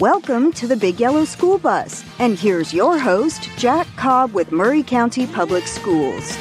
Welcome to the Big Yellow School Bus. And here's your host, Jack Cobb with Maury County Public Schools.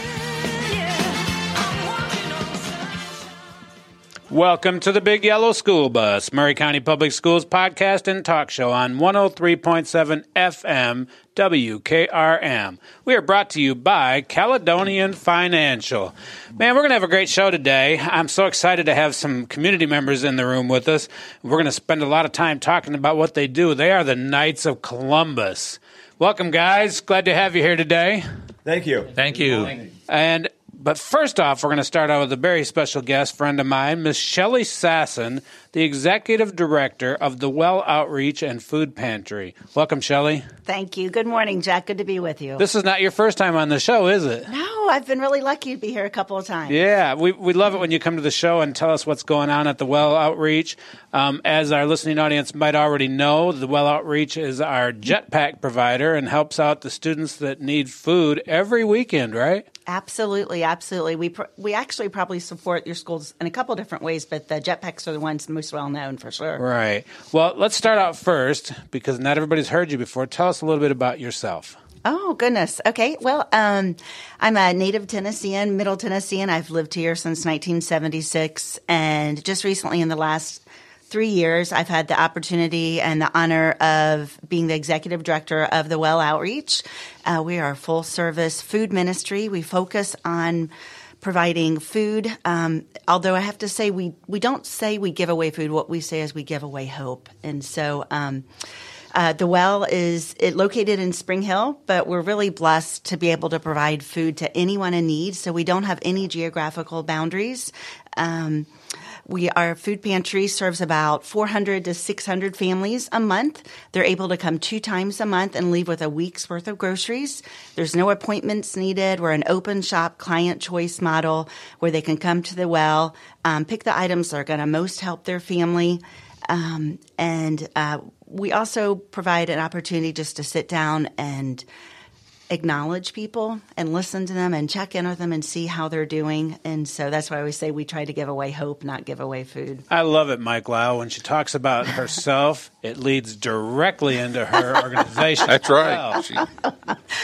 Welcome to the Big Yellow School Bus, Maury County Public Schools podcast and talk show on 103.7 FM WKRM. We are brought to you by Caledonian Financial. Man, we're going to have a great show today. I'm so excited to have some community members in the room with us. We're going to spend a lot of time talking about what they do. They are the Knights of Columbus. Welcome, guys. Glad to have you here today. Thank you. Thank you. And but first off, we're going to start out with a very special guest friend of mine, Miss Shelley Sasson, the executive director of the Well Outreach and Food Pantry. Welcome, Shelley. Thank you. Good morning, Jack. Good to be with you. This is not your first time on the show, is it? no, I've been really lucky to be here a couple of times. Yeah, we, we love it when you come to the show and tell us what's going on at the Well Outreach. Um, as our listening audience might already know, the Well Outreach is our jetpack provider and helps out the students that need food every weekend, right? Absolutely, absolutely. We pr- we actually probably support your schools in a couple different ways, but the jetpacks are the ones most well known for sure. Right. Well, let's start out first because not everybody's heard you before. Tell us a little bit about yourself. Oh goodness. Okay. Well, um, I'm a native Tennessean, Middle Tennessean. I've lived here since 1976, and just recently, in the last three years, I've had the opportunity and the honor of being the executive director of the Well Outreach. Uh, we are a full service food ministry. We focus on providing food. Um, although I have to say, we, we don't say we give away food. What we say is we give away hope. And so, um, uh, the well is it located in Spring Hill, but we're really blessed to be able to provide food to anyone in need. So we don't have any geographical boundaries. Um, we our food pantry serves about 400 to 600 families a month. They're able to come two times a month and leave with a week's worth of groceries. There's no appointments needed. We're an open shop client choice model where they can come to the well, um, pick the items that are going to most help their family. Um, and uh, we also provide an opportunity just to sit down and acknowledge people and listen to them and check in with them and see how they're doing. And so that's why I always say we try to give away hope, not give away food. I love it, Mike Lau. When she talks about herself, it leads directly into her organization. That's right. well. She,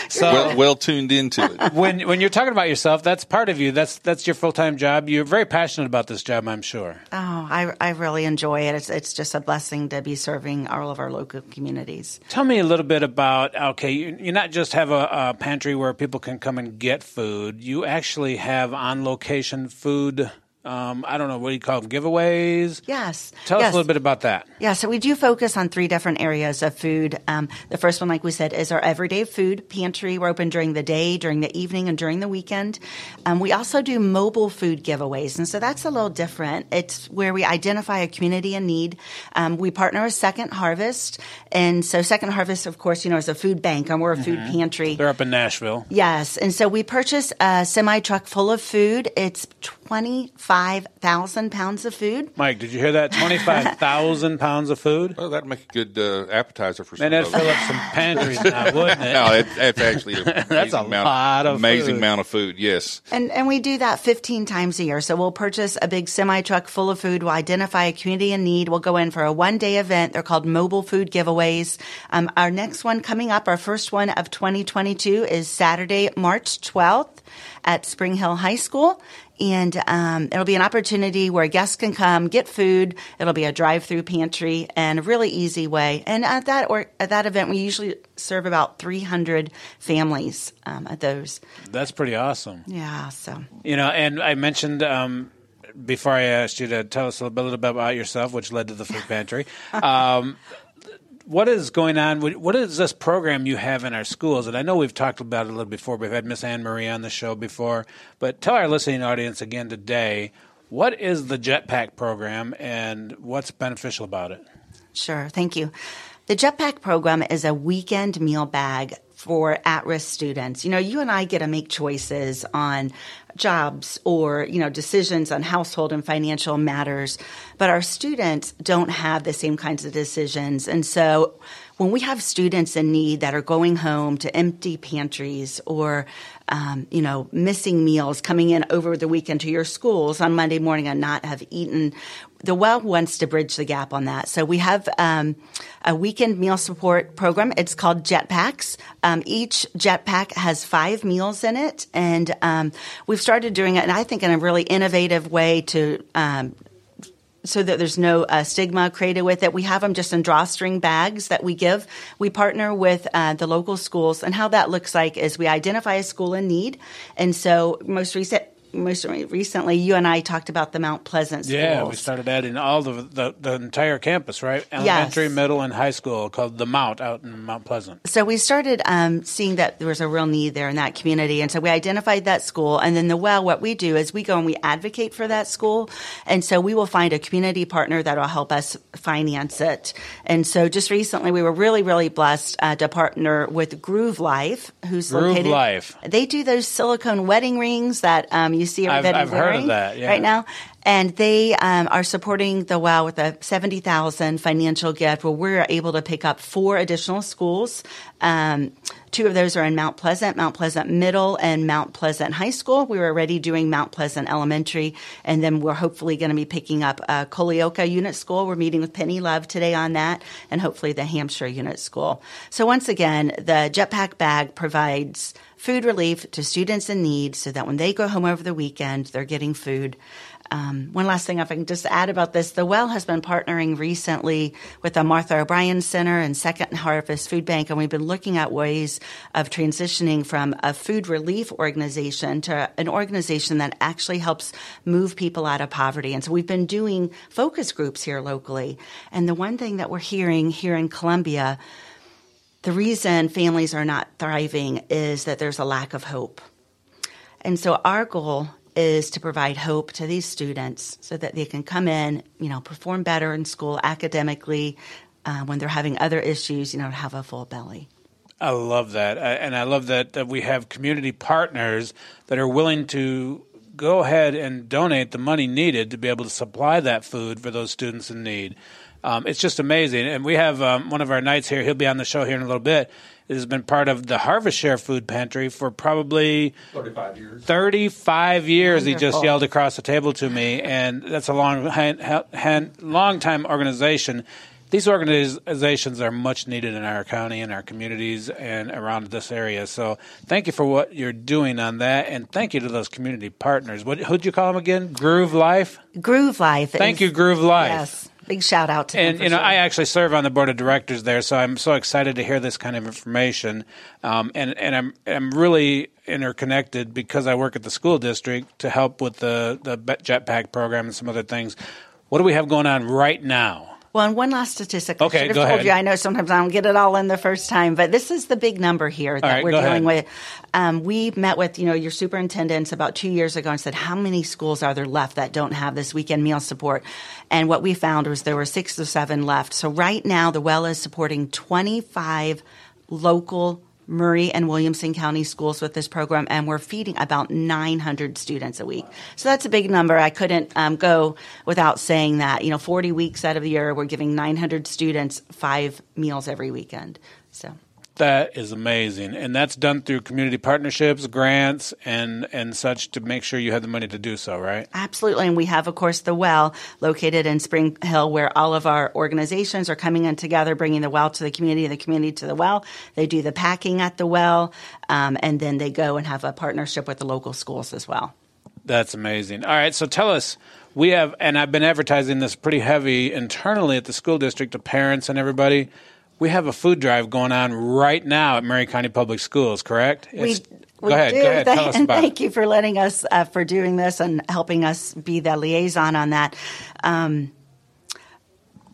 So well, well tuned into it. when when you're talking about yourself, that's part of you. That's that's your full time job. You're very passionate about this job, I'm sure. Oh, I, I really enjoy it. It's, it's just a blessing to be serving all of our local communities. Tell me a little bit about okay, you, you not just have a, a pantry where people can come and get food. You actually have on location food. Um, I don't know what do you call them giveaways. Yes. Tell us a little bit about that. Yeah, so we do focus on three different areas of food. Um, the first one, like we said, is our everyday food pantry. We're open during the day, during the evening, and during the weekend. Um, we also do mobile food giveaways, and so that's a little different. It's where we identify a community in need. Um, we partner with Second Harvest, and so Second Harvest, of course, you know, is a food bank, and we're a food pantry. They're up in Nashville. Yes, and so we purchase a semi truck full of food. It's twenty five thousand pounds of food. Mike, did you hear that? Twenty five thousand pounds of food. Well, that'd make a good uh, appetizer for some Man, that'd fill up some pantries now, wouldn't it? No, that, that's actually a That's amazing a amount, lot of amazing food. amount of food. Yes, And and we do that 15 times a year. So we'll purchase a big semi truck full of food. We'll identify a community in need. We'll go in for a one day event. They're called mobile food giveaways. Um, our next one coming up, our first one of 2022 is Saturday, March 12th at Spring Hill High School. And um, it'll be an opportunity where guests can come get food. It'll be a drive-through pantry and a really easy way. And at that or at that event, we usually serve about 300 families um, at those. That's pretty awesome. Yeah. So You know, and I mentioned um, before I asked you to tell us a little bit about yourself, which led to the food pantry. Um, what is going on? What is this program you have in our schools? And I know we've talked about it a little before. We've had Miss Anne Marie on the show before, but tell our listening audience again today. What is the Jetpack program and what's beneficial about it? Sure, thank you. The Jetpack program is a weekend meal bag for at risk students. You know, you and I get to make choices on jobs or, you know, decisions on household and financial matters, but our students don't have the same kinds of decisions. And so when we have students in need that are going home to empty pantries or um, you know, missing meals, coming in over the weekend to your schools on Monday morning and not have eaten. The well wants to bridge the gap on that. So we have um, a weekend meal support program. It's called Jetpacks. Um, each Jetpack has five meals in it, and um, we've started doing it, and I think in a really innovative way to um, so that there's no uh, stigma created with it. We have them just in drawstring bags that we give. We partner with uh, the local schools, and how that looks like is we identify a school in need, and so most recent most recently, you and I talked about the Mount Pleasant schools. Yeah, we started adding all the, the, the entire campus, right? Elementary, Yes. middle, and high school called the Mount out in Mount Pleasant. So we started um, seeing that there was a real need there in that community, and so we identified that school. And then the well, what we do is we go and we advocate for that school, and so we will find a community partner that will help us finance it. And so just recently, we were really, really blessed uh, to partner with Groove Life, who's Groove located. Life. They do those silicone wedding rings that um, you see I've- everybody I've heard of that, yeah. right now. And they um, are supporting the WOW with a seventy thousand financial gift, where we're able to pick up four additional schools. Um, two of those are in Mount Pleasant, Mount Pleasant Middle, and Mount Pleasant High School. We were already doing Mount Pleasant Elementary, and then we're hopefully going to be picking up uh, Unit School. We're meeting with Penny Love today on that, and hopefully the Hampshire Unit School. So once again, the Jetpack bag provides food relief to students in need, so that when they go home over the weekend, they're getting food. Um, one last thing, if I can just add about this, the Well has been partnering recently with the Martha O'Brien Center and Second Harvest Food Bank, and we've been looking at ways of transitioning from a food relief organization to an organization that actually helps move people out of poverty. And so we've been doing focus groups here locally. And the one thing that we're hearing here in Columbia, the reason families are not thriving is that there's a lack of hope. And so our goal is to provide hope to these students so that they can come in, you know, perform better in school academically uh, when they're having other issues, you know, to have a full belly. I love that, and I love that, that we have community partners that are willing to go ahead and donate the money needed to be able to supply that food for those students in need. Um, it's just amazing, and we have um, one of our knights here. He'll be on the show here in a little bit. It has been part of the Harvest Share Food Pantry for probably 35 years. 35 years he just yelled across the table to me and that's a long hand, hand, long time organization these organizations are much needed in our county and our communities and around this area so thank you for what you're doing on that and thank you to those community partners what who'd you call them again groove life Groove Life. thank is- you groove life Yes. Big shout out to and you know, sure. I actually serve on the board of directors there, so I'm so excited to hear this kind of information. Um, and and I'm I'm really interconnected because I work at the school district to help with the the jetpack program and some other things. What do we have going on right now? Well, and one last statistic. Okay, I should have go told ahead. you. I know sometimes I don't get it all in the first time, but this is the big number here that right, we're dealing ahead. with. Um, we met with you know your superintendents about two years ago and said how many schools are there left that don't have this weekend meal support, and what we found was there were six or seven left. So right now, the well is supporting twenty five local. Maury and Williamson County schools with this program, and we're feeding about 900 students a week. So that's a big number. I couldn't um, go without saying that. You know, 40 weeks out of the year, we're giving 900 students five meals every weekend. So That is amazing, and that's done through community partnerships, grants, and and such to make sure you have the money to do so. Right? Absolutely. And we have, of course, the well located in Spring Hill where all of our organizations are coming in together, bringing the well to the community, the community to the well. They do the packing at the well, um, and then they go and have a partnership with the local schools as well. That's amazing. All right, so tell us. We have, and I've been advertising this pretty heavy internally at the school district to parents and everybody. We have a food drive going on right now at Maury County Public Schools, correct? It's- we go ahead. do. Go ahead. Thank- Tell us and thank you for letting us uh, for doing this and helping us be the liaison on that. Um,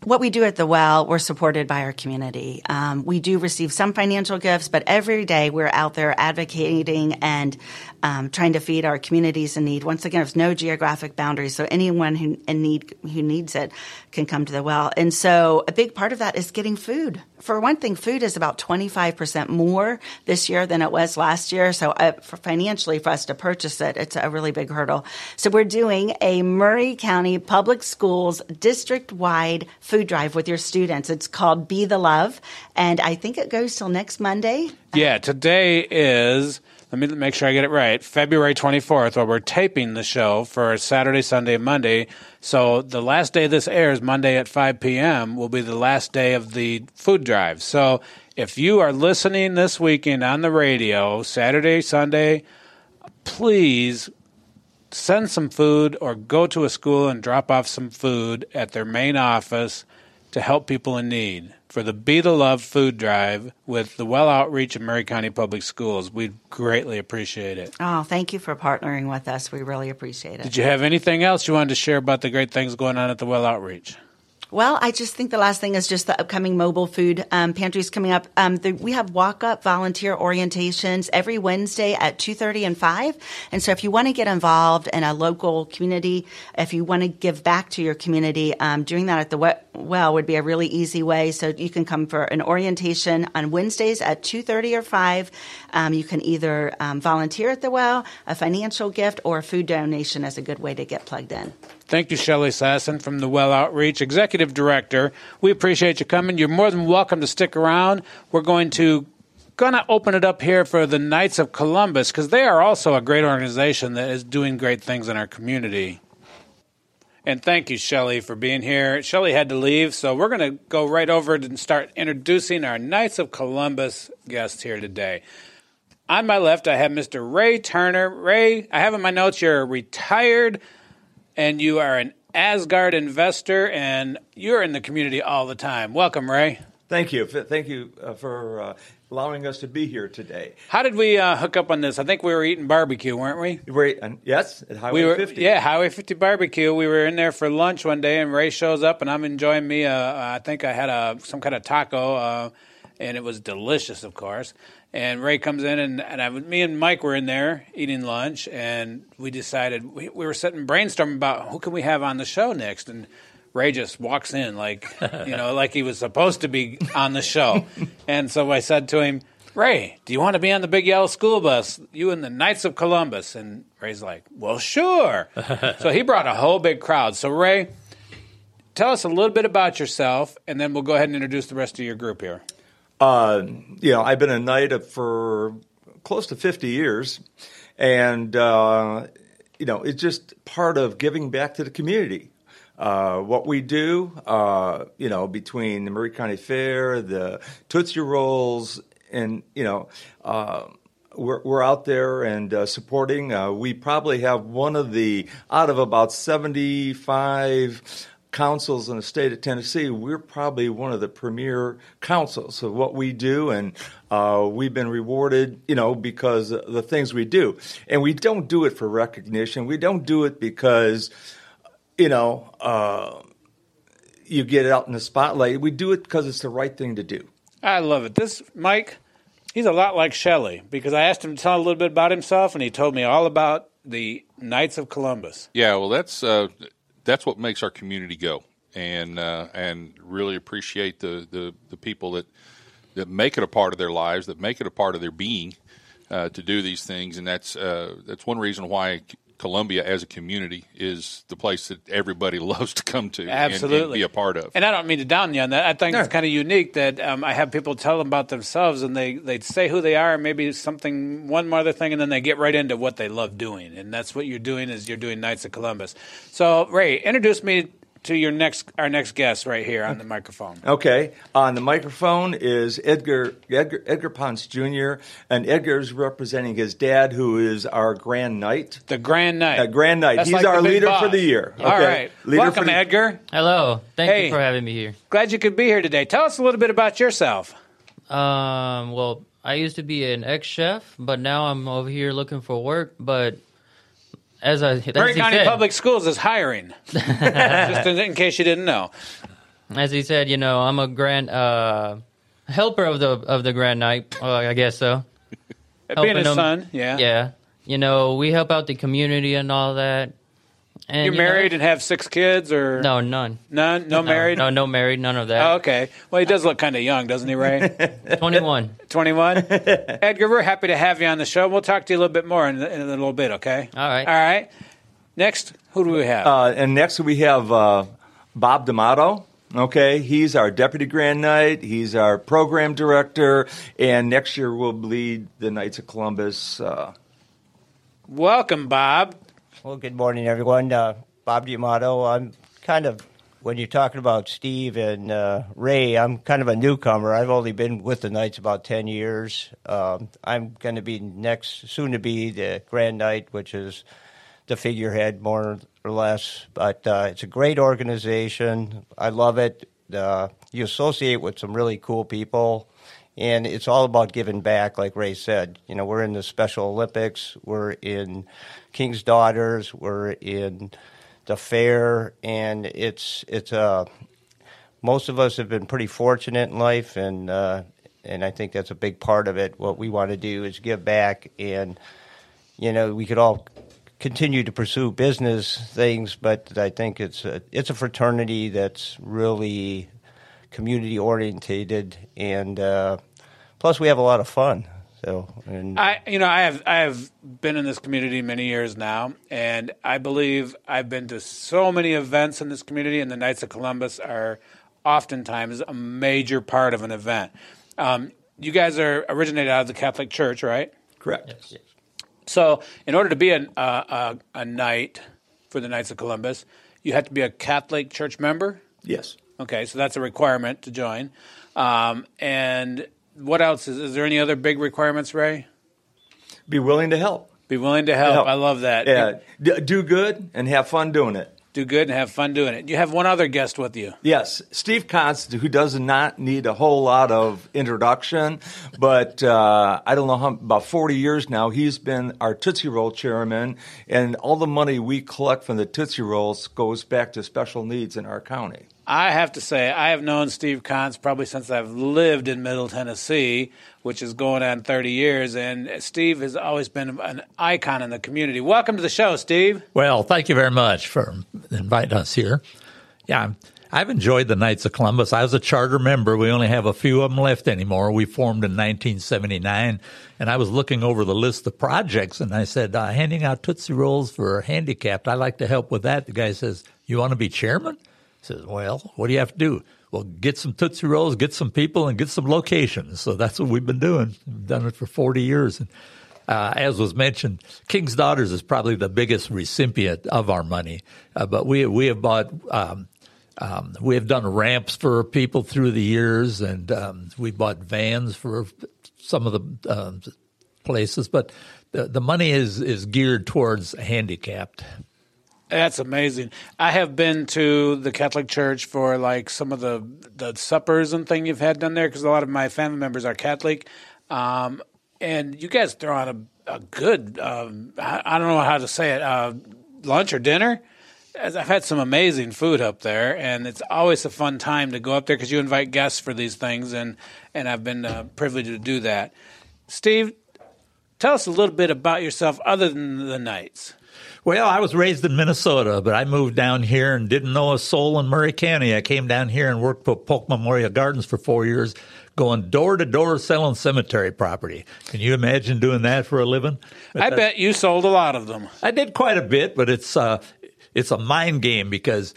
what we do at the well, we're supported by our community. Um, we do receive some financial gifts, but every day we're out there advocating and um, trying to feed our communities in need. Once again, there's no geographic boundaries, so anyone who in need who needs it can come to the well. And so, a big part of that is getting food. For one thing, food is about 25% more this year than it was last year. So, uh, for financially, for us to purchase it, it's a really big hurdle. So, we're doing a Maury County Public Schools district wide food drive with your students. It's called Be the Love, and I think it goes till next Monday. Yeah, today is let me make sure I get it right. February 24th, where we're taping the show for Saturday, Sunday, and Monday. So the last day this airs, Monday at 5 p.m., will be the last day of the food drive. So if you are listening this weekend on the radio, Saturday, Sunday, please send some food or go to a school and drop off some food at their main office to help people in need for the Be the Love food drive with the Well Outreach of Maury County Public Schools. We greatly appreciate it. Oh, thank you for partnering with us. We really appreciate it. Did you have anything else you wanted to share about the great things going on at the Well Outreach? Well, I just think the last thing is just the upcoming mobile food um, pantries coming up. Um, the, we have walk-up volunteer orientations every Wednesday at two thirty and five. And so, if you want to get involved in a local community, if you want to give back to your community, um, doing that at the well would be a really easy way. So you can come for an orientation on Wednesdays at two thirty or five. Um, you can either um, volunteer at the well, a financial gift, or a food donation is a good way to get plugged in. Thank you, Shelley Sasson from the Well Outreach, Executive Director. We appreciate you coming. You're more than welcome to stick around. We're going to going to open it up here for the Knights of Columbus because they are also a great organization that is doing great things in our community. And thank you, Shelley, for being here. Shelley had to leave, so we're going to go right over and start introducing our Knights of Columbus guests here today. On my left, I have Mr. Ray Turner. Ray, I have in my notes you're retired and you are an Asgard investor, and you're in the community all the time. Welcome, Ray. Thank you. Thank you uh, for uh, allowing us to be here today. How did we uh, hook up on this? I think we were eating barbecue, weren't we? Ray, yes, at Highway we were, 50. Yeah, Highway 50 barbecue. We were in there for lunch one day, and Ray shows up, and I'm enjoying me. Uh, I think I had a some kind of taco, uh, and it was delicious, of course. And Ray comes in, and, and I, me and Mike were in there eating lunch, and we decided we, we were sitting brainstorming about who can we have on the show next. And Ray just walks in like you know, like he was supposed to be on the show. and so I said to him, Ray, do you want to be on the big yellow school bus? You and the Knights of Columbus. And Ray's like, Well, sure. so he brought a whole big crowd. So Ray, tell us a little bit about yourself, and then we'll go ahead and introduce the rest of your group here. Uh, you know, I've been a knight for close to 50 years, and uh, you know, it's just part of giving back to the community. Uh, what we do, uh, you know, between the Maury County Fair, the Tootsie Rolls, and you know, uh, we're, we're out there and uh, supporting. Uh, we probably have one of the out of about 75 councils in the state of Tennessee, we're probably one of the premier councils of what we do, and uh, we've been rewarded, you know, because the things we do. And we don't do it for recognition. We don't do it because, you know, uh, you get it out in the spotlight. We do it because it's the right thing to do. I love it. This Mike, he's a lot like Shelley because I asked him to tell a little bit about himself, and he told me all about the Knights of Columbus. Yeah, well, that's uh, that's what makes our community go, and uh, and really appreciate the, the, the people that that make it a part of their lives, that make it a part of their being uh, to do these things, and that's uh, that's one reason why Columbia as a community is the place that everybody loves to come to Absolutely. And, and be a part of. And I don't mean to down you on that. I think no. it's kind of unique that um, I have people tell them about themselves and they, they say who they are and maybe something, one more other thing, and then they get right into what they love doing. And that's what you're doing is you're doing Knights of Columbus. So, Ray, introduce me to your next our next guest right here on the microphone. Okay, on the microphone is Edgar Edgar, Edgar Ponce Jr. and Edgar's representing his dad, who is our Grand Knight. The Grand Knight. Uh, Grand Knight. That's He's like our leader boss. for the year. All okay. right, leader welcome, the- Edgar. Hello. Thank Hey. you for having me here. Glad you could be here today. Tell us a little bit about yourself. Um, well, I used to be an ex chef, but now I'm over here looking for work. But as I as he County said, Public Schools is hiring, just in, in case you didn't know. as he said, you know, I'm a grand uh, helper of the of the Grand Knight. Uh, I guess so. Being his them- son, yeah. Yeah. You know, we help out the community and all that. And You're you know, married and have six kids, or No, none. none? No, married. No, no married. None of Oh, that. okay. Well, he does look kind of young, doesn't he, Ray? Twenty-one. 21. Edgar, we're happy to have you on the show. We'll talk to you a little bit more in, in a little bit, okay? All right. All right. Next, who do we have? Uh, and next we have uh, Bob D'Amato. Okay, he's our deputy grand knight. He's our program director, and next year we'll lead the Knights of Columbus. Uh, Welcome, Bob. Well, good morning, everyone. Uh, Bob D'Amato. I'm kind of, when you're talking about Steve and uh, Ray, I'm kind of a newcomer. I've only been with the Knights about 10 years. Um, I'm going to be next, soon to be the Grand Knight, which is the figurehead, more or less. But uh, it's a great organization. I love it. Uh, you associate with some really cool people and it's all about giving back like ray said. You know we're in the special olympics. We're in king's daughters. We're in the fair. And it's it's uh most of us have been pretty fortunate in life. And uh and i think that's a big part of it. What we want to do is give back. And you know we could all continue to pursue business things. But i think it's a, it's a fraternity that's really community orientated and uh, plus we have a lot of fun so and I, you know, I have I have been in this community many years now, and I believe I've been to so many events in this community, and the Knights of Columbus are oftentimes a major part of an event. Um, you guys are originated out of the Catholic Church, right? correct. Yes. So, in order to be a, a, a, a knight for the Knights of Columbus, you have to be a Catholic Church member. Yes. Okay, so that's a requirement to join. Um, and what else is? Is there any other big requirements, Ray? Be willing to help. Be willing to help. Help. I love that. Yeah. D- do good and have fun doing it. Do good and have fun doing it. You have one other guest with you. Yes, Steve Const, who does not need a whole lot of introduction, but uh, I don't know how about forty years now. He's been our Tootsie Roll chairman, and all the money we collect from the Tootsie Rolls goes back to special needs in our county. I have to say, I have known Steve Cons probably since I've lived in Middle Tennessee, which is going on 30 years. And Steve has always been an icon in the community. Welcome to the show, Steve. Well, thank you very much for inviting us here. Yeah, I've enjoyed the Knights of Columbus. I was a charter member. We only have a few of them left anymore. We formed in 1979, and I was looking over the list of projects, and I said, uh, handing out Tootsie Rolls for handicapped. I'd like to help with that. The guy says, you want to be chairman? Says, well, what do you have to do? Well, get some Tootsie Rolls, get some people, and get some locations. So that's what we've been doing. We've done it for 40 years. And uh, as was mentioned, King's Daughters is probably the biggest recipient of our money. Uh, but we we have bought um, um, we have done ramps for people through the years, and um, we bought vans for some of the um, places. But the the money is is geared towards handicapped. That's amazing. I have been to the Catholic Church for like some of the the suppers and thing you've had done there because a lot of my family members are Catholic, um, and you guys throw on a, a good um, I, I don't know how to say it uh, lunch or dinner. I've had some amazing food up there, and it's always a fun time to go up there because you invite guests for these things, and and I've been uh, privileged to do that. Steve, tell us a little bit about yourself other than the Knights. Well, I was raised in Minnesota, but I moved down here and didn't know a soul in Maury County. I came down here and worked for Polk Memorial Gardens for four years, going door to door selling cemetery property. Can you imagine doing that for a living? But I bet you sold a lot of them. I did quite a bit, but it's uh, it's a mind game because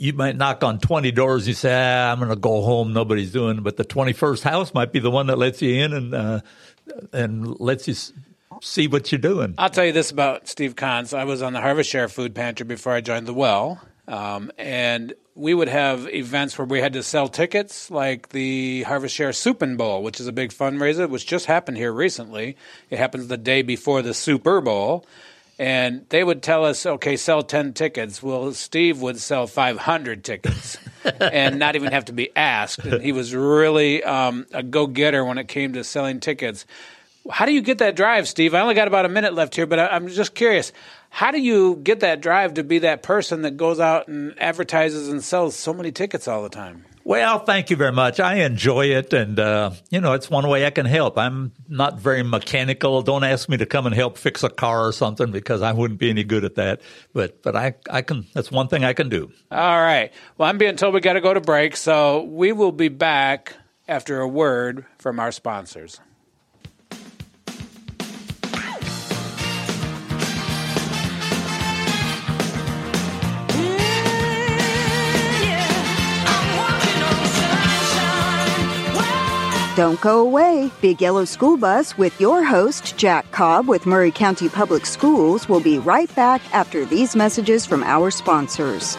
you might knock on 20 doors. You say, ah, I'm going to go home. Nobody's doing it. But the 21st house might be the one that lets you in and, uh, and lets you see what you're doing. I'll tell you this about Steve Cons. I was on the Harvest Share Food Pantry before I joined the Well, um, and we would have events where we had to sell tickets, like the Harvest Share Soup and Bowl, which is a big fundraiser, which just happened here recently. It happens the day before the Super Bowl. And they would tell us, okay, sell 10 tickets. Well, Steve would sell 500 tickets and not even have to be asked. And he was really um, a go getter when it came to selling tickets. How do you get that drive, Steve? I only got about a minute left here, but I, I'm just curious. How do you get that drive to be that person that goes out and advertises and sells so many tickets all the time? Well, thank you very much. I enjoy it, and uh, you know, it's one way I can help. I'm not very mechanical. Don't ask me to come and help fix a car or something because I wouldn't be any good at that. But but I I can. That's one thing I can do. All right. Well, I'm being told we got to go to break, so we will be back after a word from our sponsors. Don't go away. Big Yellow School Bus with your host, Jack Cobb with Maury County Public Schools, will be right back after these messages from our sponsors.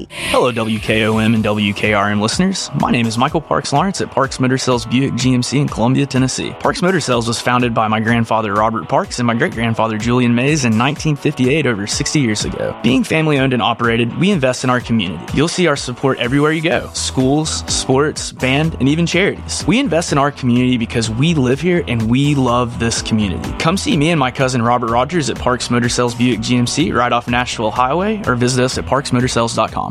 Hello, WKOM and WKRM listeners. My name is Michael Parks Lawrence at Parks Motor Sales Buick GMC in Columbia, Tennessee. Parks Motor Sales was founded by my grandfather Robert Parks and my great grandfather Julian Mays in 1958, over 60 years ago. Being family owned and operated, we invest in our community. You'll see our support everywhere you go schools, sports, band, and even charities. We invest in our community because we live here and we love this community. Come see me and my cousin Robert Rogers at Parks Motor Sales Buick GMC right off Nashville Highway or visit us at parksmotorsales.com.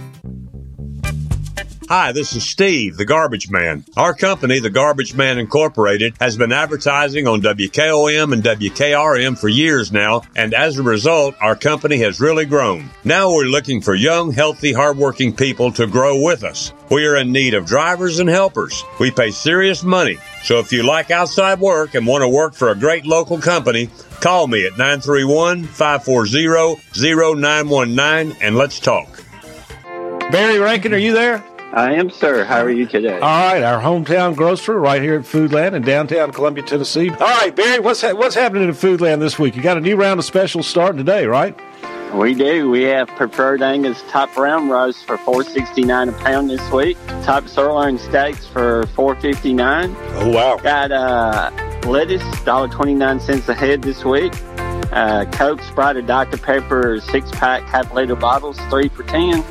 Hi, this is Steve, the Garbage Man. Our company, the Garbage Man Incorporated, has been advertising on WKOM and WKRM for years now, and as a result, our company has really grown. Now we're looking for young, healthy, hardworking people to grow with us. We are in need of drivers and helpers. We pay serious money. So if you like outside work and want to work for a great local company, call me at 931 540 0919 and let's talk. Barry Rankin, are you there? I am, sir. How are you today? All right, our hometown grocer right here at Foodland in downtown Columbia, Tennessee. All right, Barry, what's ha- what's happening in Foodland this week? You got a new round of specials starting today, right? We do. We have preferred Angus top round roast for four sixty nine a pound this week. Top sirloin steaks for four fifty nine. Oh wow! Got uh, lettuce dollar twenty nine cents a head this week. Uh, Coke, Sprite, and Dr Pepper six pack half liter bottles three for ten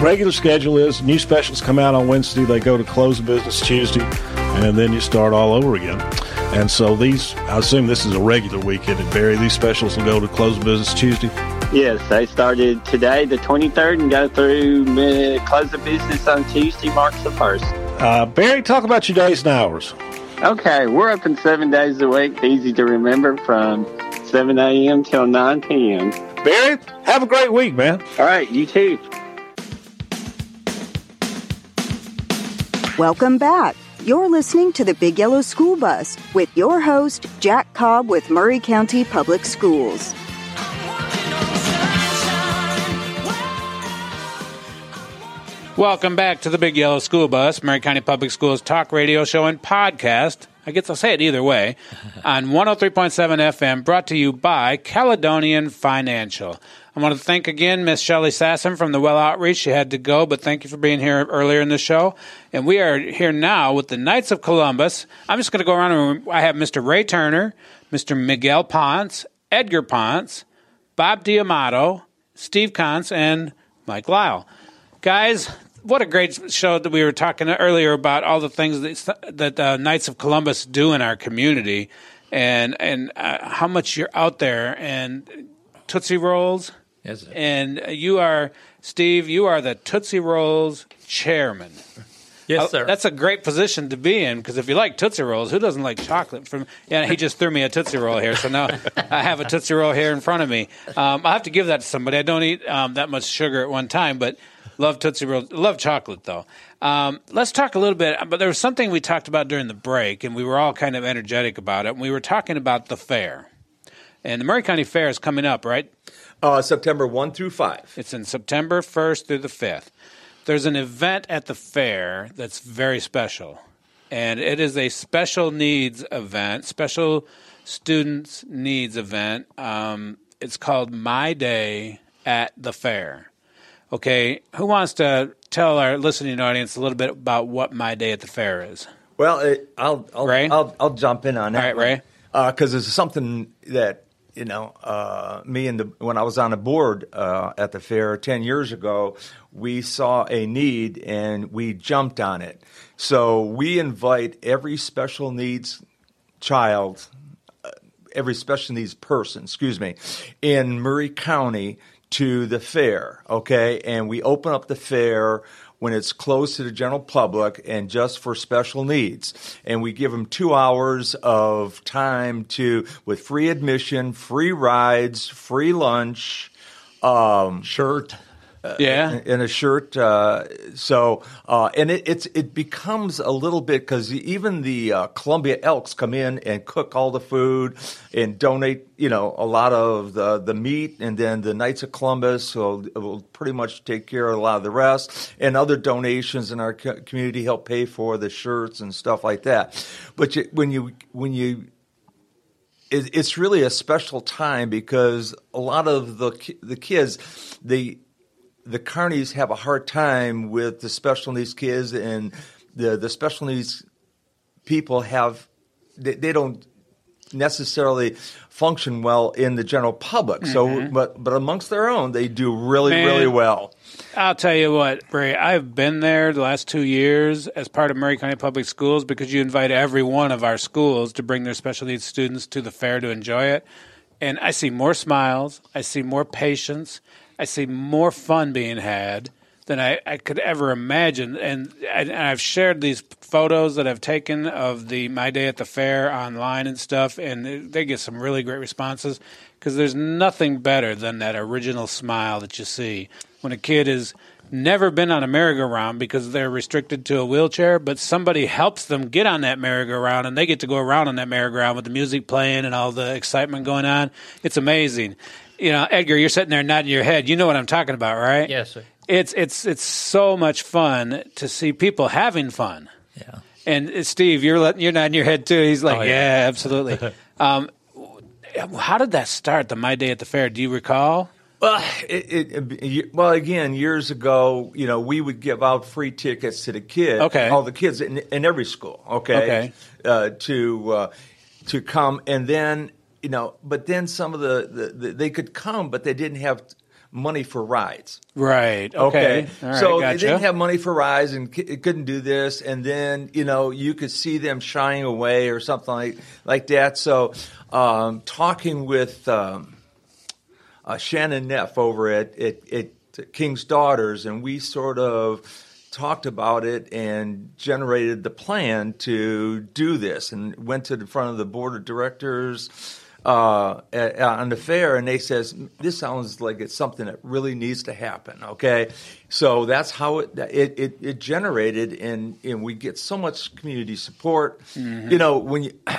regular schedule is new specials come out on Wednesday. They go to close of business Tuesday, and then you start all over again. And so these, I assume this is a regular weekend at Barry. These specials will go to close of business Tuesday. Yes, they started today, the 23rd, and go through close of business on Tuesday, March the 1st. Uh, Barry, talk about your days and hours. Okay, we're open seven days a week. Easy to remember from 7 a.m. till 9 p.m. Barry, have a great week, man. All right, you too. Welcome back. You're listening to the Big Yellow School Bus with your host, Jack Cobb with Maury County Public Schools. Welcome back to the Big Yellow School Bus, Maury County Public Schools talk radio show and podcast. I guess I'll say it either way on 103.7 FM, brought to you by Caledonian Financial. I want to thank again Miss Shelley Sasson from the Well Outreach. She had to go, but thank you for being here earlier in the show. And we are here now with the Knights of Columbus. I'm just going to go around and I have Mr. Ray Turner, Mr. Miguel Ponce, Edgar Ponce, Bob D'Amato, Steve Conce, and Mike Lyle. Guys, what a great show that we were talking earlier about all the things that, that uh, Knights of Columbus do in our community and and uh, how much you're out there and Tootsie Rolls. Yes, and you are Steve. You are the Tootsie Rolls chairman. Yes, uh, sir. That's a great position to be in because if you like Tootsie Rolls, who doesn't like chocolate? From yeah, he just threw me a Tootsie Roll here, so now I have a Tootsie Roll here in front of me. Um, I have to give that to somebody. I don't eat um, that much sugar at one time, but love Tootsie Rolls. Love chocolate though. Um, let's talk a little bit. But there was something we talked about during the break, and we were all kind of energetic about it. And we were talking about the fair, and the Maury County Fair is coming up, right? Uh, September 1 through 5. It's in September 1st through the 5th. There's an event at the fair that's very special, and it is a special needs event, special students needs event. Um, it's called My Day at the Fair. Okay, who wants to tell our listening audience a little bit about what My Day at the Fair is? Well, it, I'll I'll, Ray? I'll I'll jump in on that. All right, Ray. Because it's something that you know, uh, me and the when I was on the board uh, at the fair ten years ago, we saw a need and we jumped on it. So we invite every special needs child, uh, every special needs person, excuse me, in Maury County to the fair. Okay, and we open up the fair when it's closed to the general public and just for special needs. And we give them two hours of time to, with free admission, free rides, free lunch, um, shirt. Yeah, in a shirt. Uh, so, uh, and it, it's it becomes a little bit because even the uh, Columbia Elks come in and cook all the food and donate, you know, a lot of the the meat, and then the Knights of Columbus will, will pretty much take care of a lot of the rest, and other donations in our co- community help pay for the shirts and stuff like that. But you, when you when you it's really a special time because a lot of the the kids they the carnies have a hard time with the special needs kids and the the special needs people have they, they don't necessarily function well in the general public so Mhm. but but amongst their own they do really Man. really well I'll tell you what, Ray, I've been there the last two years as part of Maury County Public Schools because you invite every one of our schools to bring their special needs students to the fair to enjoy it. And I see more smiles, I see more patience, I see more fun being had than I, I could ever imagine. And, and I've shared these photos that I've taken of the My Day at the Fair online and stuff, and they get some really great responses because there's nothing better than that original smile that you see when a kid has never been on a merry-go-round because they're restricted to a wheelchair, but somebody helps them get on that merry-go-round and they get to go around on that merry-go-round with the music playing and all the excitement going on. It's amazing. You know, Edgar, you're sitting there nodding your head. You know what I'm talking about, right? Yes, sir. It's it's it's so much fun to see people having fun. Yeah. And uh, Steve, you're letting you're nodding your head too. He's like, Oh, yeah. yeah. absolutely. um, how did that start? The My Day at the Fair? Do you recall? Well, it, it, it, well, again, years ago, you know, we would give out free tickets to the kids, Okay. all the kids in, in every school, okay, Okay. Uh, to uh, to come, and then you know, but then some of the, the, the they could come, but they didn't have money for rides. Right. Okay. Right, so gotcha. they didn't have money for rides and c- couldn't do this, and then you know you could see them shying away or something like like that. So, um, talking with um, uh, Shannon Neff over at, at at King's Daughters, and we sort of talked about it and generated the plan to do this, and went to the front of the board of directors uh, at, on the fair, and they says this sounds like it's something that really needs to happen. Okay, so that's how it it, it, it generated, and and we get so much community support. Mhm. You know when you.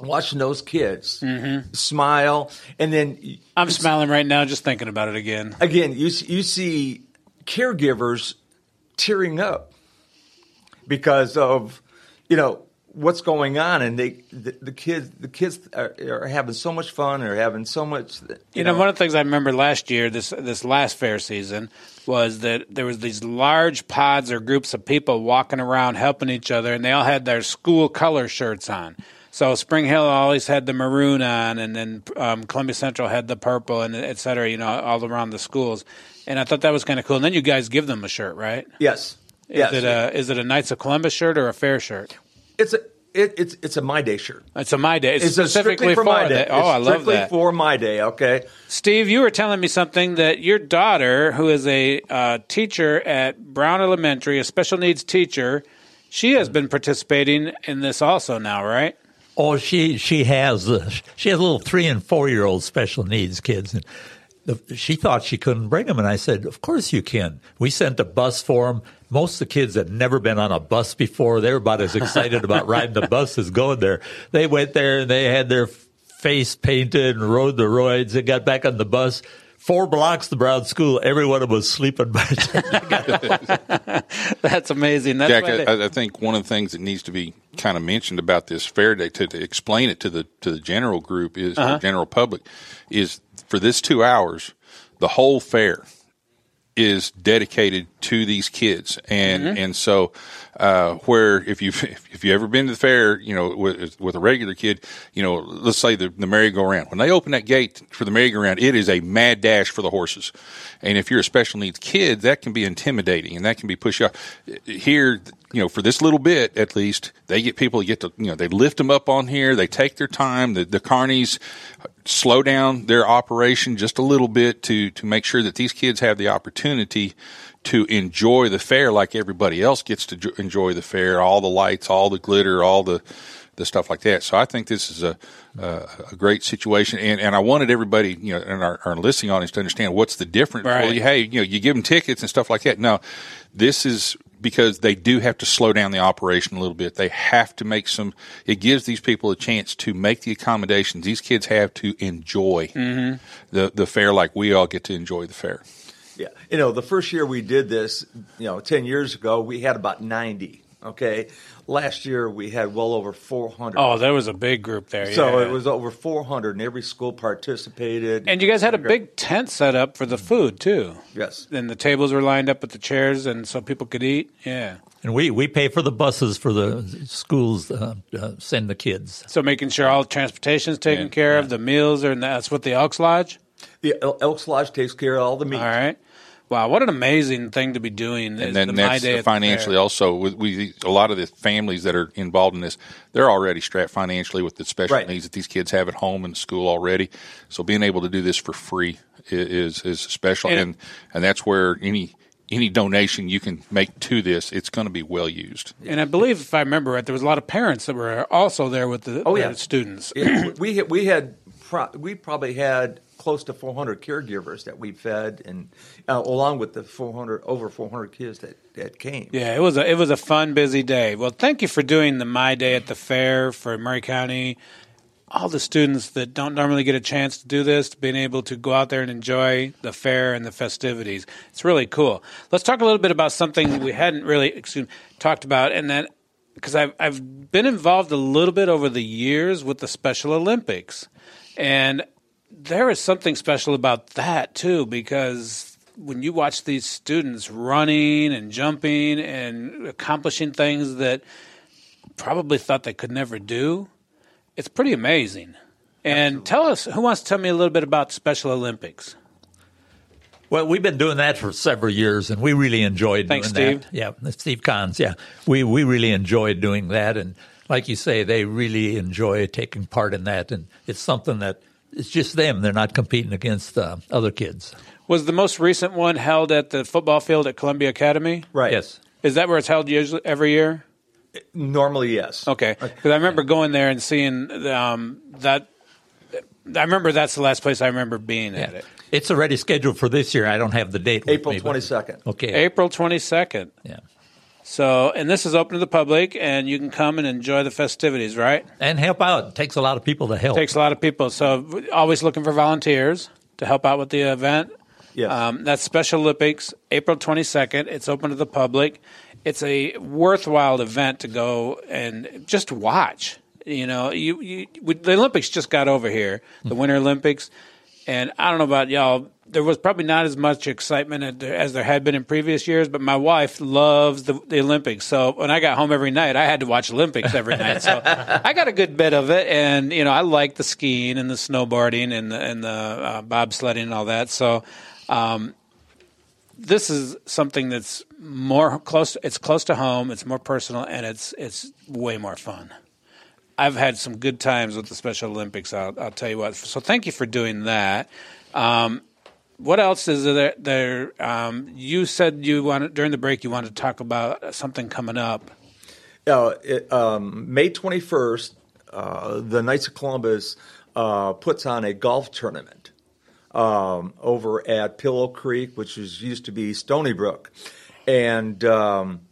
Watching those kids smile, and then I'm smiling right now just thinking about it again. again, you you see caregivers tearing up because of you know what's going on, and they the, the kids the kids are, are having so much fun, or having so much. You, You know, one of the things I remember last year, this this last fair season, was that there was these large pods or groups of people walking around helping each other, and they all had their school color shirts on. So Spring Hill always had the maroon on, and then um, Columbia Central had the purple, and et cetera. You know, all around the schools, and I thought that was kind of cool. And then you guys give them a shirt, right? Yes. Is Yes. it a is it a Knights of Columbus shirt or a fair shirt? It's a It, it's it's a my day shirt. It's a my day. It's, It's a specifically strictly for my day. that. Oh, It's I love strictly that. for my day. Okay. Steve, you were telling me something that your daughter, who is a uh, teacher at Brown Elementary, a special needs teacher, she has been participating in this also now, right? Oh, she she has uh, she has little three and four year old special needs kids, and the, she thought she couldn't bring them, and I said, "Of course you can." We sent a bus for them. Most of the kids had never been on a bus before. They were about as excited about riding the bus as going there. They went there and they had their face painted and rode the roids. and got back on the bus. Four blocks to Brown School. Everyone was sleeping by the time That's amazing. That's Jack, they- I, I think one of the things that needs to be kind of mentioned about this fair day to, to explain it to the to the general group is Uh-huh. the general public is for this two hours, the whole fair is dedicated to these kids, and Mm-hmm. and so uh, where if you if you ever been to the fair, you know with, with a regular kid, you know let's say the, the merry-go-round when they open that gate for the merry-go-round, it is a mad dash for the horses, and if you're a special needs kid, that can be intimidating and that can be pushed off. Here, you know, for this little bit at least, they get people get to you know they lift them up on here, they take their time. The the carnies slow down their operation just a little bit to to make sure that these kids have the opportunity to enjoy the fair like everybody else gets to jo- enjoy the fair, all the lights, all the glitter, all the the stuff like that. So I think this is a a, a great situation, and and I wanted everybody, you know, and our, our listening audience to understand what's the difference. Right. Well, hey, you know, you give them tickets and stuff like that. No, this is because they do have to slow down the operation a little bit. They have to make some. It gives these people a chance to make the accommodations these kids have to enjoy Mhm. the the fair like we all get to enjoy the fair. Yeah. You know, the first year we did this, you know, 10 years ago, we had about 90. Okay. Last year we had well over 400. oh, there was a big group there. So yeah. it was over 400 and every school participated. And you guys had a big tent set up for the food too. Yes. And the tables were lined up with the chairs, and so people could eat. Yeah. And we, we pay for the buses for the schools uh, uh, send the kids. So making sure all transportation is taken care of, the meals are, and that's what the Elks Lodge. The Elks Lodge takes care of all the meat. All right. Wow, what an amazing thing to be doing! and then the that's Day the financially Fair. also with we a lot of the families that are involved in this they're already strapped financially with the special Right. needs that these kids have at home and school already so being able to do this for free is is special And- and and that's where any any donation you can make to this it's going to be well used And I believe, if I remember right, there was a lot of parents that were also there with the, Oh, yeah. students. Yeah, we we had pro- we probably had close to 400 caregivers that we fed, and uh, along with the 400 over 400 kids that, that came. Yeah, it was a it was a fun, busy day. Well, thank you for doing the My Day at the Fair for Maury County. All the students that don't normally get a chance to do this, being able to go out there and enjoy the fair and the festivities, it's really cool. Let's talk a little bit about something we hadn't really excuse talked about, and that because I've I've been involved a little bit over the years with the Special Olympics, and there is something special about that too because when you watch these students running and jumping and accomplishing things that probably thought they could never do, it's pretty amazing. And tell us, who wants to tell me a little bit about Special Olympics? Well, we've been doing that for several years, and we really enjoyed Thanks, doing Steve. that. Yeah, Steve Cons. Yeah, we we really enjoyed doing that, and like you say, they really enjoy taking part in that, and it's something that it's just them. They're not competing against uh, other kids. Was the most recent one held at the football field at Columbia Academy? Right. Yes. Is that where it's held usually every year? Normally, yes. Okay, because I remember going there and seeing um, that. I remember that's the last place I remember being at it. It's already scheduled for this year. I don't have the date. April 22nd. Okay. April twenty second. Yeah. So, and this is open to the public, and you can come and enjoy the festivities, right? And help out. It takes a lot of people to help. Takes a lot of people. So, always looking for volunteers to help out with the event. Yes. Um, that's Special Olympics, April 22nd. It's open to the public. It's a worthwhile event to go and just watch. You know, you, you we, the Olympics just got over here, the Winter Olympics, and I don't know about y'all. There was probably not as much excitement as there had been in previous years, but my wife loves the, the Olympics. So when I got home every night, I had to watch Olympics every night. So I got a good bit of it, and you know, I like the skiing and the snowboarding and the, and the uh, bobsledding and all that. So. Um, this is something that's more close. It's close to home. It's more personal, and it's it's way more fun. I've had some good times with the Special Olympics. I'll, I'll tell you what. So thank you for doing that. Um, what else is there? There, um, you said you wanted during the break you wanted to talk about something coming up. Uh, it, um, May 21st, uh, the Knights of Columbus uh, puts on a golf tournament um, over at Pillow Creek, which is used to be Stony Brook, and um,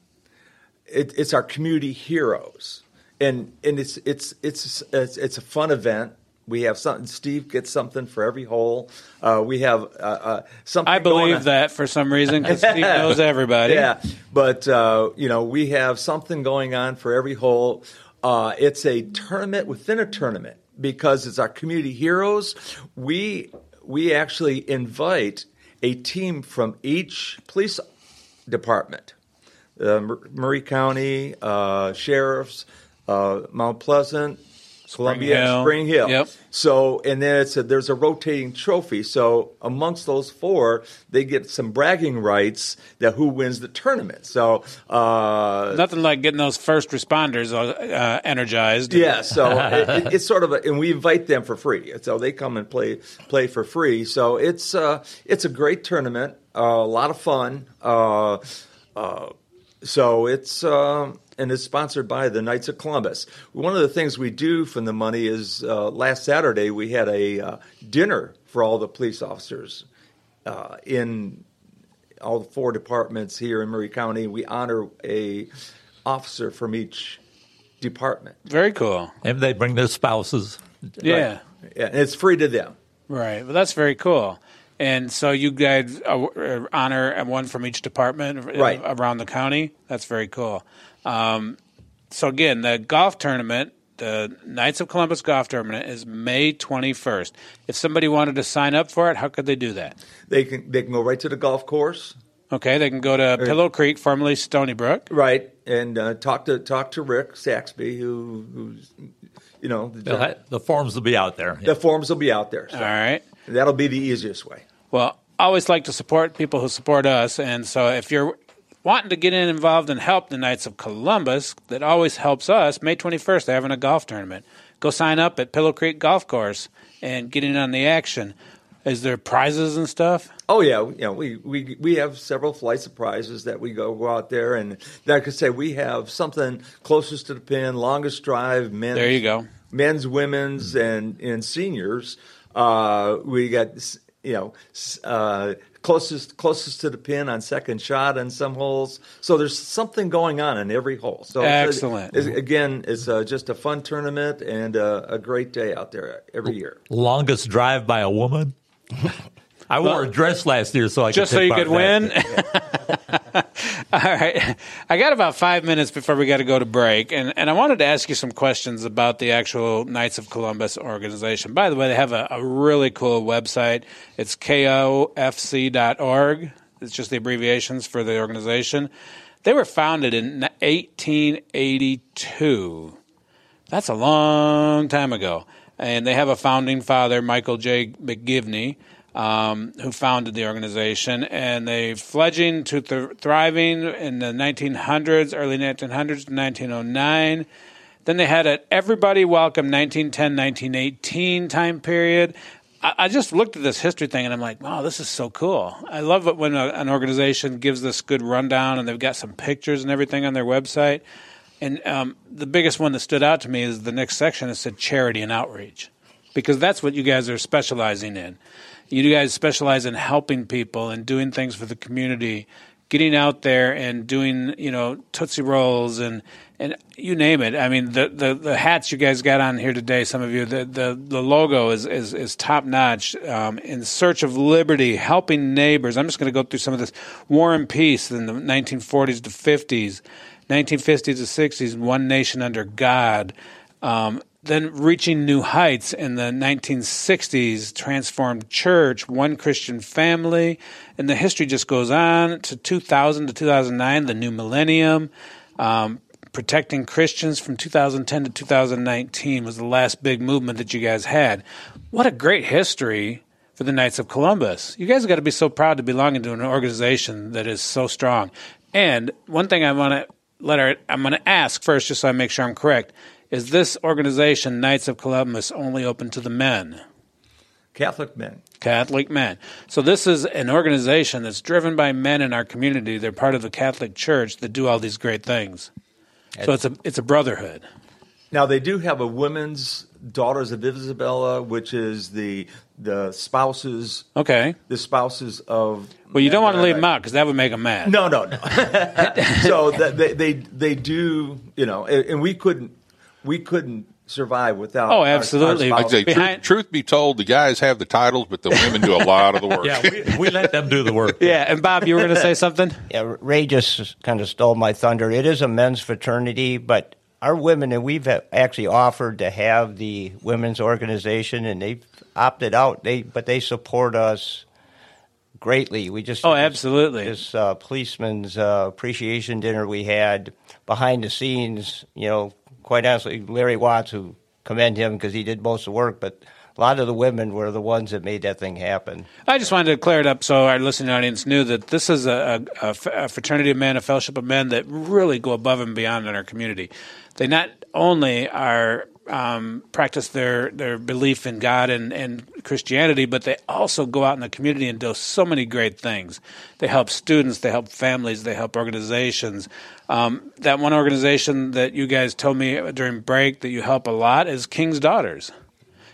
it, it's our community heroes, and and it's it's it's it's, it's a fun event. We have something. Steve gets something for every hole. Uh, we have uh, uh, something. I believe that for some reason because Steve knows everybody. Yeah, but uh, you know we have something going on for every hole. Uh, it's a tournament within a tournament because it's our community heroes. We we actually invite a team from each police department, uh, Maury County uh, sheriffs, uh, Mount Pleasant, Columbia, Hill. Spring Hill. Yep. So, and then it's a, there's a rotating trophy. So, amongst those four, they get some bragging rights that who wins the tournament. So, uh, Nothing like getting those first responders uh, energized. yeah, so it, it- it's sort of, a, and we invite them for free. So they come and play play for free. So it's uh, it's a great tournament, uh, a lot of fun. Uh, uh, so it's um and it's sponsored by the Knights of Columbus. One of the things we do from the money is uh, last Saturday we had a uh, dinner for all the police officers uh, in all the four departments here in Maury County. We honor a officer from each department. Very cool. And they bring their spouses. Yeah. Yeah, and it's free to them. Right. Well, that's very cool. And so you guys uh, honor one from each department uh, Right. around the county. That's very cool. Um, so again, the golf tournament, the Knights of Columbus golf tournament, is May twenty first. If somebody wanted to sign up for it, how could they do that? They can they can go right to the golf course, Okay, they can go to Pillow Creek, formerly Stony Brook. right, and uh, talk to talk to Rick Saxby, who who's you know the, They'll ha- the forms will be out there. the forms will be out there. So All right. That'll be the easiest way. Well, I always like to support people who support us, and so if you're wanting to get in involved and help the Knights of Columbus, that always helps us. May 21st, they're having a golf tournament. Go sign up at Pillow Creek Golf Course and get in on the action. Is there prizes and stuff? Oh yeah, you know we, we we have several flights of prizes that we go, go out there and like I could say we have something closest to the pin, longest drive, men's There you go. men's, women's, and and seniors. Uh, we got you know uh, closest closest to the pin on second shot on some holes. So there's something going on in every hole. So Excellent. it's- again, it's uh, just a fun tournament and uh, a great day out there every year. Longest drive by a woman. I wore a dress last year, so I Just could so you could in win? All right. I got about five minutes before we got to go to break. And, and I wanted to ask you some questions about the actual Knights of Columbus organization. By the way, they have a, a really cool website. It's kofc.org. It's just the abbreviations for the organization. They were founded in 1882. That's a long time ago. And they have a founding father, Michael J. McGivney, um, who founded the organization. And they fledging to th- thriving in the 1900s, early 1900s to 1909. Then they had an everybody welcome 1910, 1918 time period. I, I just looked at this history thing and I'm like, wow, this is so cool. I love it when a, an organization gives this good rundown and they've got some pictures and everything on their website. And um, the biggest one that stood out to me is the next section that said charity and outreach, because that's what you guys are specializing in. You guys specialize in helping people and doing things for the community, getting out there and doing, you know, Tootsie Rolls and, and you name it. I mean, the, the, the hats you guys got on here today, some of you, the, the, the logo is, is, is top notch. Um, in search of liberty, helping neighbors. I'm just going to go through some of this. War and Peace in the 1940s to 50s. 1950s to 60s, One Nation Under God. Um, then reaching new heights in the 1960s, Transformed Church, One Christian Family, and the history just goes on to 2000 to 2009, the New Millennium. Um, protecting Christians from 2010 to 2019 was the last big movement that you guys had. What a great history for the Knights of Columbus. You guys have got to be so proud to belong to an organization that is so strong. And one thing I want to let our, I'm going to ask first, just so I make sure I'm correct. Is this organization, Knights of Columbus, only open to the men? Catholic men. Catholic men. So this is an organization that's driven by men in our community. They're part of the Catholic Church that do all these great things. So it's a it's a brotherhood. Now they do have a women's Daughters of Isabella, which is the the spouses. Okay. The spouses of. Well, you don't want to leave them out because that would make them mad. No, no, no. so they, they they do you know, and we couldn't we couldn't survive without. Oh, our- our absolutely. spouses. I'd say, truth, truth be told, the guys have the titles, but the women do a lot of the work. Yeah, we, we let them do the work. Yeah, and Bob, you were going to say something. Yeah, Ray just kind of stole my thunder. It is a men's fraternity, but our women, and we've actually offered to have the women's organization, and they've opted out. They but they support us greatly. We just Oh, absolutely. This uh, policeman's uh, appreciation dinner we had behind the scenes. You know, quite honestly, Larry Watts, who commend him because he did most of the work, but. A lot of the women were the ones that made that thing happen. I just wanted to clear it up so our listening audience knew that this is a, a, a fraternity of men, a fellowship of men that really go above and beyond in our community. They not only are um, practice their, their belief in God and, and Christianity, but they also go out in the community and do so many great things. They help students, they help families, they help organizations. Um, that one organization that you guys told me during break that you help a lot is King's Daughters.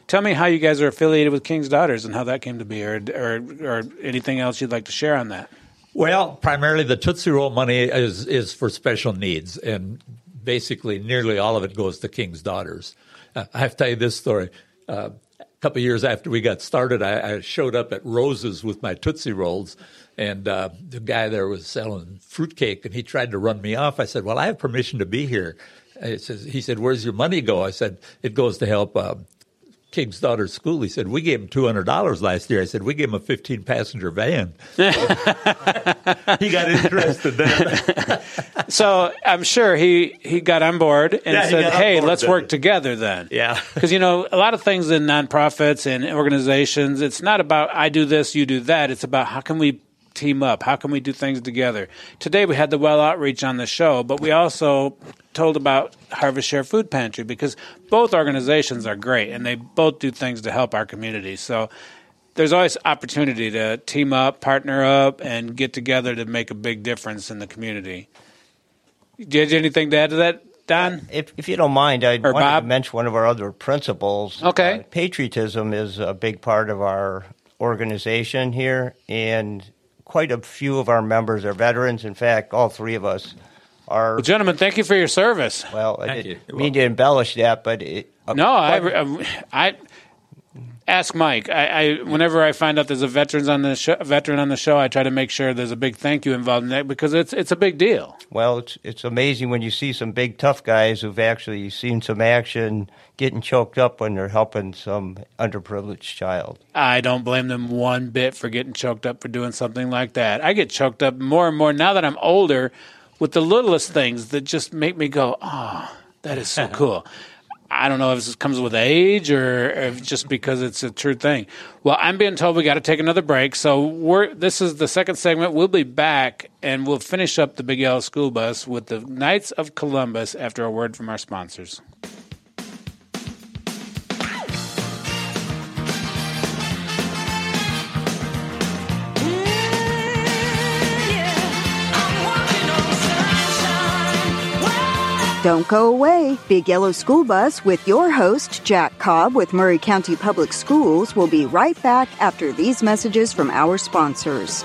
Tell me how you guys are affiliated with King's Daughters and how that came to be, or or, or anything else you'd like to share on that. Well, primarily the Tootsie Roll money is is for special needs, and basically nearly all of it goes to King's Daughters. Uh, I have to tell you this story. Uh, a couple years after we got started, I, I showed up at Rose's with my Tootsie Rolls, and uh, the guy there was selling fruitcake, and he tried to run me off. I said, "Well, I have permission to be here." He says, "He said, where's your money go?" I said, "It goes to help." Uh, King's daughter's school. He said, We gave him $200 last year. I said, We gave him a 15 passenger van. he got interested then. So I'm sure he, he got on board and Yeah, said, got on "Hey, board, let's didn't work he? together then." Yeah. because you know a lot of things in nonprofits and organizations, it's not about I do this, you do that. It's about how can we team up? How can we do things together? Today we had the Well Outreach on the show, but we also told about Harvest Share Food Pantry because both organizations are great and they both do things to help our community. So there's always opportunity to team up, partner up, and get together to make a big difference in the community. Do you have anything to add to that, Don? If, if you don't mind, I wanted Bob? to mention one of our other principles. Okay. Uh, patriotism is a big part of our organization here, and quite a few of our members are veterans. In fact, all three of us are. Well, gentlemen, thank you for your service. Well, I Thank didn't mean to embellish that, but it, uh, No, I, quite- I, ask Mike. I, I whenever I find out there's a veterans on the show, veteran on the show, I try to make sure there's a big thank you involved in that because it's it's a big deal. Well, it's it's amazing when you see some big tough guys who've actually seen some action getting choked up when they're helping some underprivileged child. I don't blame them one bit for getting choked up for doing something like that. I get choked up more and more now that I'm older with the littlest things that just make me go, "Oh, that is so cool." I don't know if this comes with age or if just because it's a true thing. Well, I'm being told we got to take another break, so we're this is the second segment. We'll be back and we'll finish up the Big Yellow School Bus with the Knights of Columbus after a word from our sponsors. Don't go away. Big Yellow School Bus with your host, Jack Cobb with Maury County Public Schools, will be right back after these messages from our sponsors.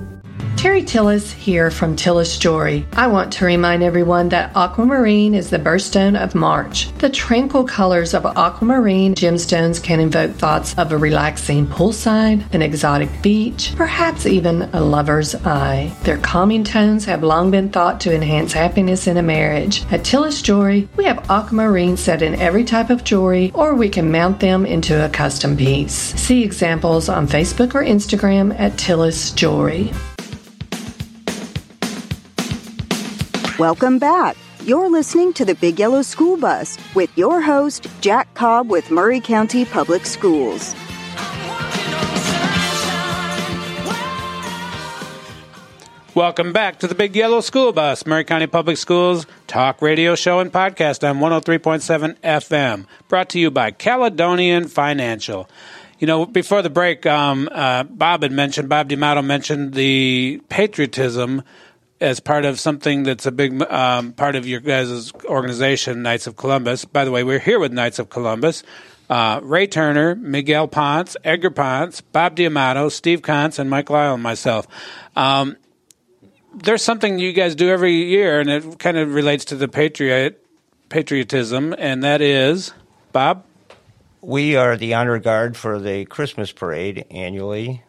Terry Tillis here from Tillis Jewelry. I want to remind everyone that aquamarine is the birthstone of March. The tranquil colors of aquamarine gemstones can invoke thoughts of a relaxing poolside, an exotic beach, perhaps even a lover's eye. Their calming tones have long been thought to enhance happiness in a marriage. At Tillis Jewelry, we have aquamarine set in every type of jewelry, or we can mount them into a custom piece. See examples on Facebook or Instagram at Tillis Jewelry. Welcome back. You're listening to the Big Yellow School Bus with your host, Jack Cobb with Maury County Public Schools. Welcome back to the Big Yellow School Bus, Maury County Public Schools talk radio show and podcast on 103.7 FM, brought to you by Caledonian Financial. You know, before the break, um, uh, Bob had mentioned, Bob D'Amato mentioned the patriotism as part of something that's a big um, part of your guys' organization, Knights of Columbus. By the way, we're here with Knights of Columbus. Uh, Ray Turner, Miguel Ponce, Edgar Ponce, Bob D'Amato, Steve Kantz, and Mike Lyle and myself. Um, there's something you guys do every year, and it kind of relates to the patriot patriotism, and that is Bob. We are the honor guard for the Christmas parade annually,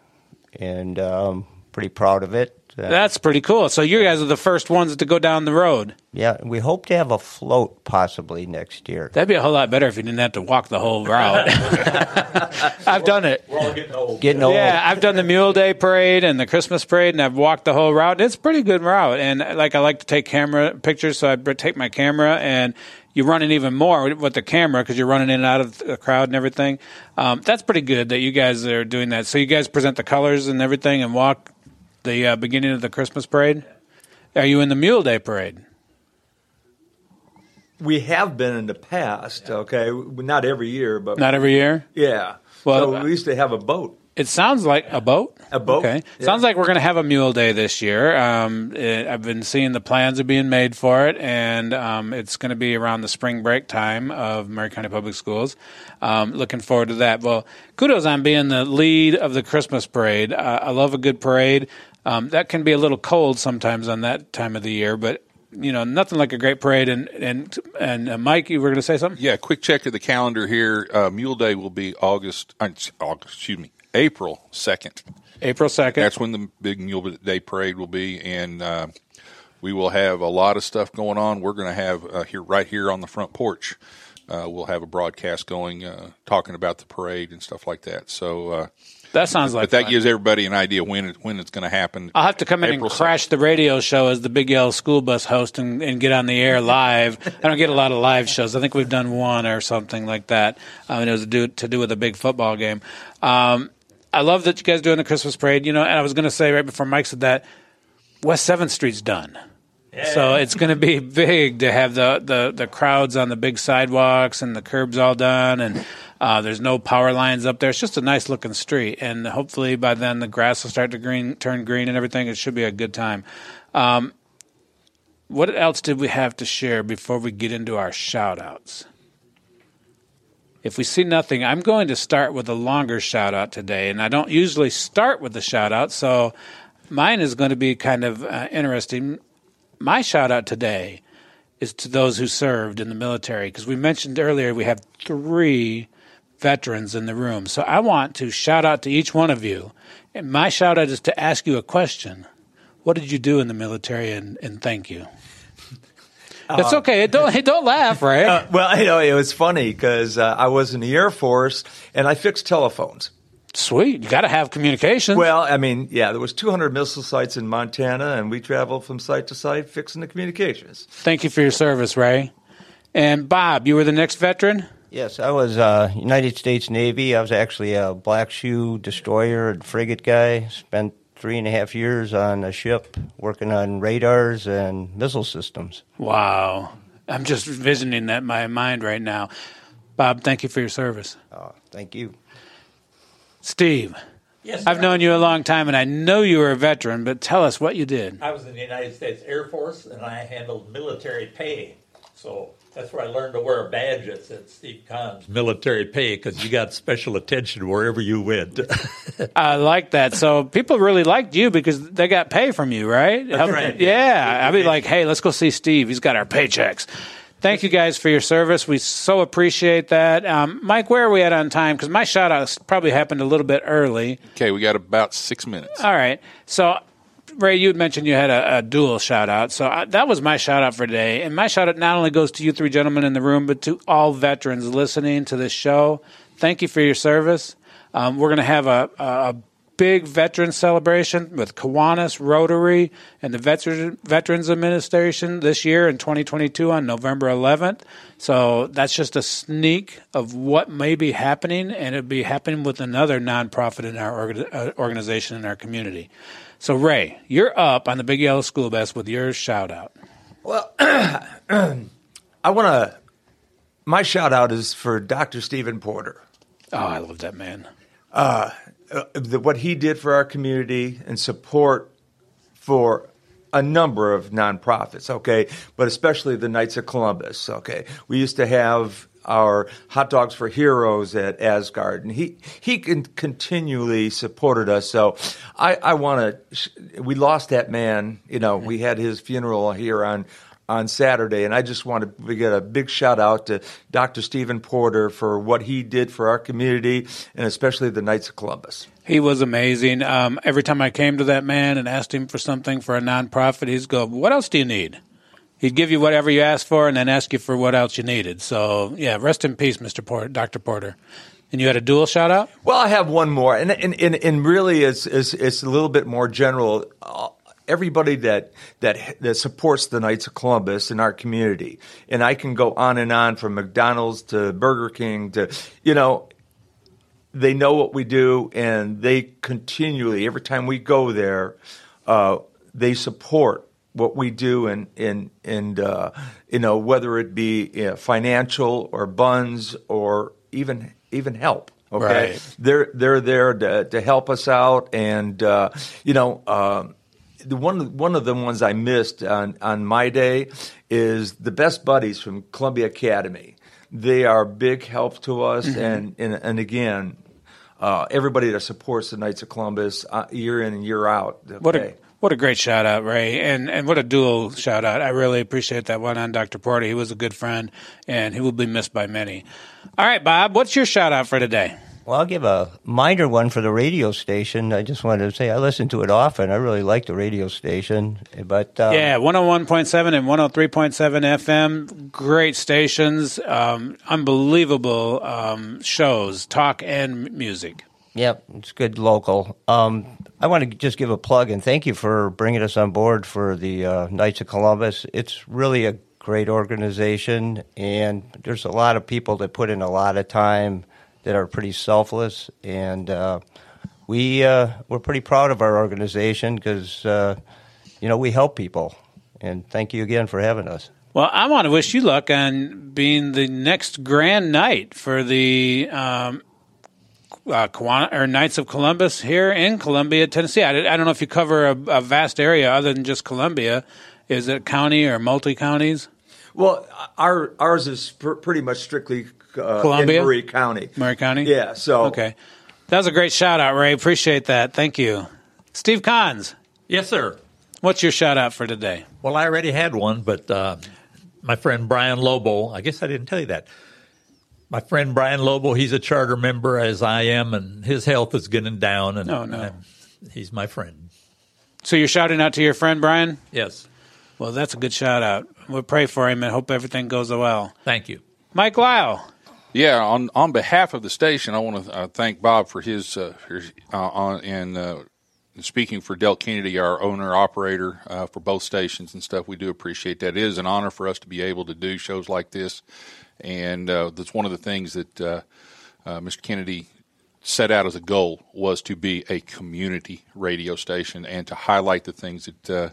and um, pretty proud of it. Uh, That's pretty cool. So you guys are the first ones to go down the road. Yeah, we hope to have a float possibly next year. That'd be a whole lot better if you didn't have to walk the whole route. I've done it. We're all getting old. Getting old. Yeah, I've done the Mule Day parade and the Christmas parade, and I've walked the whole route. It's a pretty good route, and like I like to take camera pictures, so I take my camera and you're running even more with the camera because you're running in and out of the crowd and everything. Um, that's pretty good that you guys are doing that. So you guys present the colors and everything and walk the uh, beginning of the Christmas parade. Are you in the Mule Day parade? We have been in the past, okay? Not every year, but Not every year. Yeah. Well, so we used to have a boat. It sounds like a boat. A boat. Okay. Yeah. Sounds like we're going to have a Mule Day this year. Um, it, I've been seeing the plans are being made for it, and um, it's going to be around the spring break time of Maury County Public Schools. Um, looking forward to that. Well, kudos on being the lead of the Christmas parade. Uh, I love a good parade. Um, that can be a little cold sometimes on that time of the year, but you know, nothing like a great parade. And and and uh, Mike, you were going to say something? Yeah, quick check of the calendar here. Uh, Mule Day will be August, uh, August, excuse me, April second. April second. That's when the big Mule Day parade will be, and uh, we will have a lot of stuff going on. We're going to have uh, here right here on the front porch. Uh, we'll have a broadcast going, uh, talking about the parade and stuff like that. So uh, That sounds like but that fun. gives everybody an idea when it, when it's going to happen. I'll have to come in April and crash the radio show as the Big Yellow School Bus host and, and get on the air live. I don't get a lot of live shows. I think we've done one or something like that. Um, and it was to do, to do with a big football game. Um, I love that you guys doing the Christmas parade. You know, and I was going to say right before Mike said that West Seventh Street's done. So it's going to be big to have the, the, the crowds on the big sidewalks and the curbs all done, and uh, there's no power lines up there. It's just a nice looking street, and hopefully by then the grass will start to green, turn green and everything. It should be a good time. Um, what else did we have to share before we get into our shout outs? If we see nothing, I'm going to start with a longer shout out today, and I don't usually start with a shout out, so mine is going to be kind of uh, interesting. My shout out today is to those who served in the military because we mentioned earlier we have three veterans in the room. So I want to shout out to each one of you. And my shout out is to ask you a question. What did you do in the military? And, and thank you. It's okay. Don't don't laugh, right? Uh, well, you know, it was funny because uh, I was in the Air Force and I fixed telephones. Sweet. You got to have communication. Well, I mean, yeah, there was 200 missile sites in Montana, and we traveled from site to site fixing the communications. Thank you for your service, Ray. And Bob, you were the next veteran. Yes, I was uh, United States Navy. I was actually a Black Shoe destroyer and frigate guy. Spent three and a half years on a ship working on radars and missile systems. Wow. I'm just envisioning that in my mind right now. Bob, thank you for your service. Oh, thank you. Steve. Yes, I've known you a long time, and I know you were a veteran, but tell us what you did. I was in the United States Air Force and I handled military pay. So that's where I learned to wear a badge that said Steve Kahn's military pay because you got special attention wherever you went. I like that. So people really liked you because they got pay from you, right? That's Help- right. Yeah. I'd be like, hey, let's go see Steve. He's got our paychecks. Thank you guys for your service. We so appreciate that. Um, Mike, where are we at on time? Because my shout out probably happened a little bit early. Okay, we got about six minutes. All right. So, Ray, you mentioned you had a, a dual shout out. So I, that was my shout out for today. And my shout out not only goes to you three gentlemen in the room, but to all veterans listening to this show. Thank you for your service. Um, we're going to have a, a big veteran celebration with Kiwanis, Rotary, and the Veteran, Veterans Administration this year in 2022 on November 11th. So that's just a sneak of what may be happening, and it'll be happening with another nonprofit in our orga- uh, organization in our community. So, Ray, you're up on the Big Yellow School Bus with your shout out. Well, I want to. My shout out is for Dr. Stephen Porter. Oh, I love that man. Uh, uh, the, what he did for our community and support for a number of nonprofits, okay, but especially the Knights of Columbus, okay. We used to have our Hot Dogs for Heroes at Asgard, and he he con- continually supported us. So I, I want to. We lost that man. You know, we had his funeral here on on Saturday, and I just want to get a big shout out to Dr. Stephen Porter for what he did for our community, and especially the Knights of Columbus. He was amazing. Um, every time I came to that man and asked him for something for a nonprofit, he'd go, "What else do you need?" He'd give you whatever you asked for, and then ask you for what else you needed. So, yeah, rest in peace, Mister Porter, Doctor Porter. And you had a dual shout out. Well, I have one more, and and and, and really, it's, it's it's a little bit more general. Uh, everybody that that that supports the Knights of Columbus in our community, and I can go on and on from McDonald's to Burger King to you know. They know what we do, and they continually, every time we go there, uh, they support what we do, and and and uh, you know whether it be you know, financial or buns or even even help. Okay, Right. they're they're there to, to help us out, and uh, you know, um, the one one of the ones I missed on on my day is the best buddies from Columbia Academy. They are big help to us, Mhm. and, and and again, uh, everybody that supports the Knights of Columbus uh, year in and year out. What okay. a what a great shout out, Ray, and and what a dual shout out. I really appreciate that one on Doctor Porter. He was a good friend, and he will be missed by many. All right, Bob, what's your shout out for today? Well, I'll give a minor one for the radio station. I just wanted to say I listen to it often. I really like the radio station, but um, yeah, 101.7 and 103.7 FM. Great stations. Um, unbelievable um, shows, talk and music. Yep, it's good local. Um, I want to just give a plug and thank you for bringing us on board for the uh, Knights of Columbus. It's really a great organization, and there's a lot of people that put in a lot of time that are pretty selfless, and uh, we uh, we're pretty proud of our organization because uh, you know we help people. And thank you again for having us. Well, I want to wish you luck on being the next grand knight for the um, uh, Kiwana, or Knights of Columbus here in Columbia, Tennessee. I, I don't know if you cover a, a vast area other than just Columbia. Is it county or multi counties? Well, our ours is pr- pretty much strictly uh, Columbia? in Maury County. Maury County? Yeah. So Okay. That was a great shout out, Ray. Appreciate that. Thank you. Steve Kahns. Yes, sir. What's your shout out for today? Well, I already had one, but uh, my friend Brian Lobo, I guess I didn't tell you that. My friend Brian Lobo, he's a charter member as I am, and his health is getting down, and Oh, no. I'm- he's my friend. So you're shouting out to your friend Brian? Yes. Well, that's a good shout out. We'll pray for him and hope everything goes well. Thank you. Mike Lyle. Yeah, on on behalf of the station, I want to uh, thank Bob for his, uh, his uh, on and uh, speaking for Del Kennedy, our owner operator uh, for both stations and stuff. We do appreciate that. It is an honor for us to be able to do shows like this, and uh, that's one of the things that Mr. Kennedy set out as a goal was to be a community radio station and to highlight the things that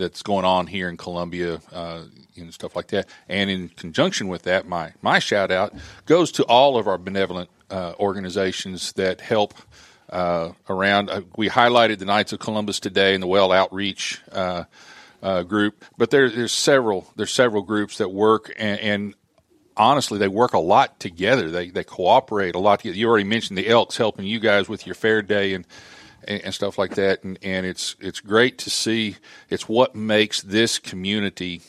that's going on here in Columbia, uh, and stuff like that. And in conjunction with that, my my shout out goes to all of our benevolent uh, organizations that help uh, around. Uh, we highlighted the Knights of Columbus today and the Well Outreach. Uh, uh, group, but there, there's several there's several groups that work and, and honestly, they work a lot together. They they cooperate a lot. Together. You already mentioned the Elks helping you guys with your fair day and and, and stuff like that. And, and it's it's great to see. It's what makes this community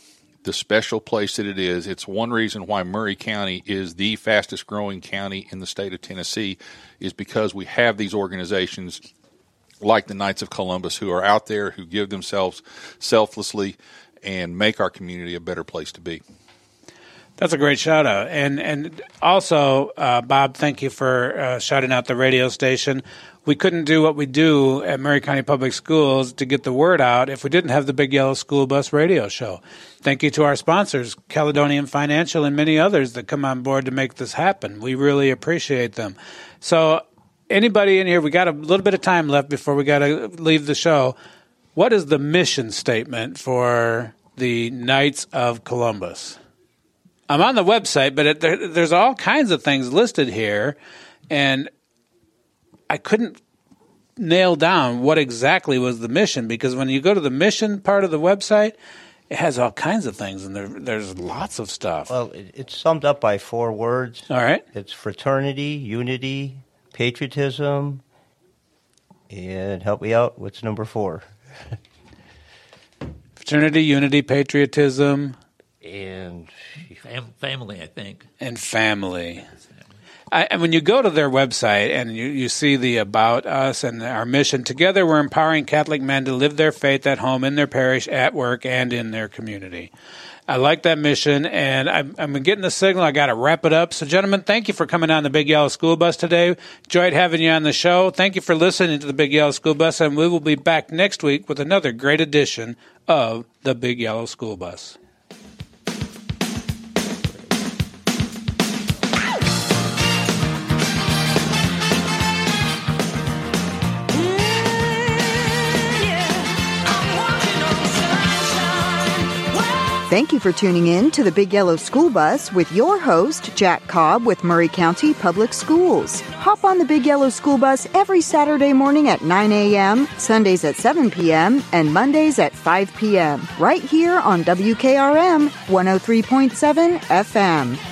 the special place that it is. It's one reason why Maury County is the fastest growing county in the state of Tennessee, is because we have these organizations like the Knights of Columbus who are out there who give themselves selflessly and make our community a better place to be. That's a great shout out, and and also uh, Bob, thank you for uh, shouting out the radio station we couldn't do what we do at Maury County Public Schools to get the word out if we didn't have the Big Yellow School Bus radio show. Thank you to our sponsors, Caledonian Financial and many others that come on board to make this happen. We really appreciate them. So, anybody in here, we got a little bit of time left before we got to leave the show. What is the mission statement for the Knights of Columbus? I'm on the website, but it, there, there's all kinds of things listed here. And I couldn't nail down what exactly was the mission because when you go to the mission part of the website, it has all kinds of things and there, there's lots of stuff. Well, it, it's summed up by four words. All right. It's fraternity, unity, patriotism, and help me out. What's number four? Fraternity, unity, patriotism, and Fam- family. I think and family. I, and when you go to their website and you, you see the about us and our mission, together we're empowering Catholic men to live their faith at home, in their parish, at work, and in their community. I like that mission, and I'm, I'm getting the signal. I got to wrap it up. So, gentlemen, thank you for coming on the Big Yellow School Bus today. Enjoyed having you on the show. Thank you for listening to the Big Yellow School Bus, and we will be back next week with another great edition of the Big Yellow School Bus. Thank you for tuning in to the Big Yellow School Bus with your host, Jack Cobb with Maury County Public Schools. Hop on the Big Yellow School Bus every Saturday morning at 9 a.m., Sundays at 7 p.m., and Mondays at 5 p.m. right here on WKRM 103.7 FM.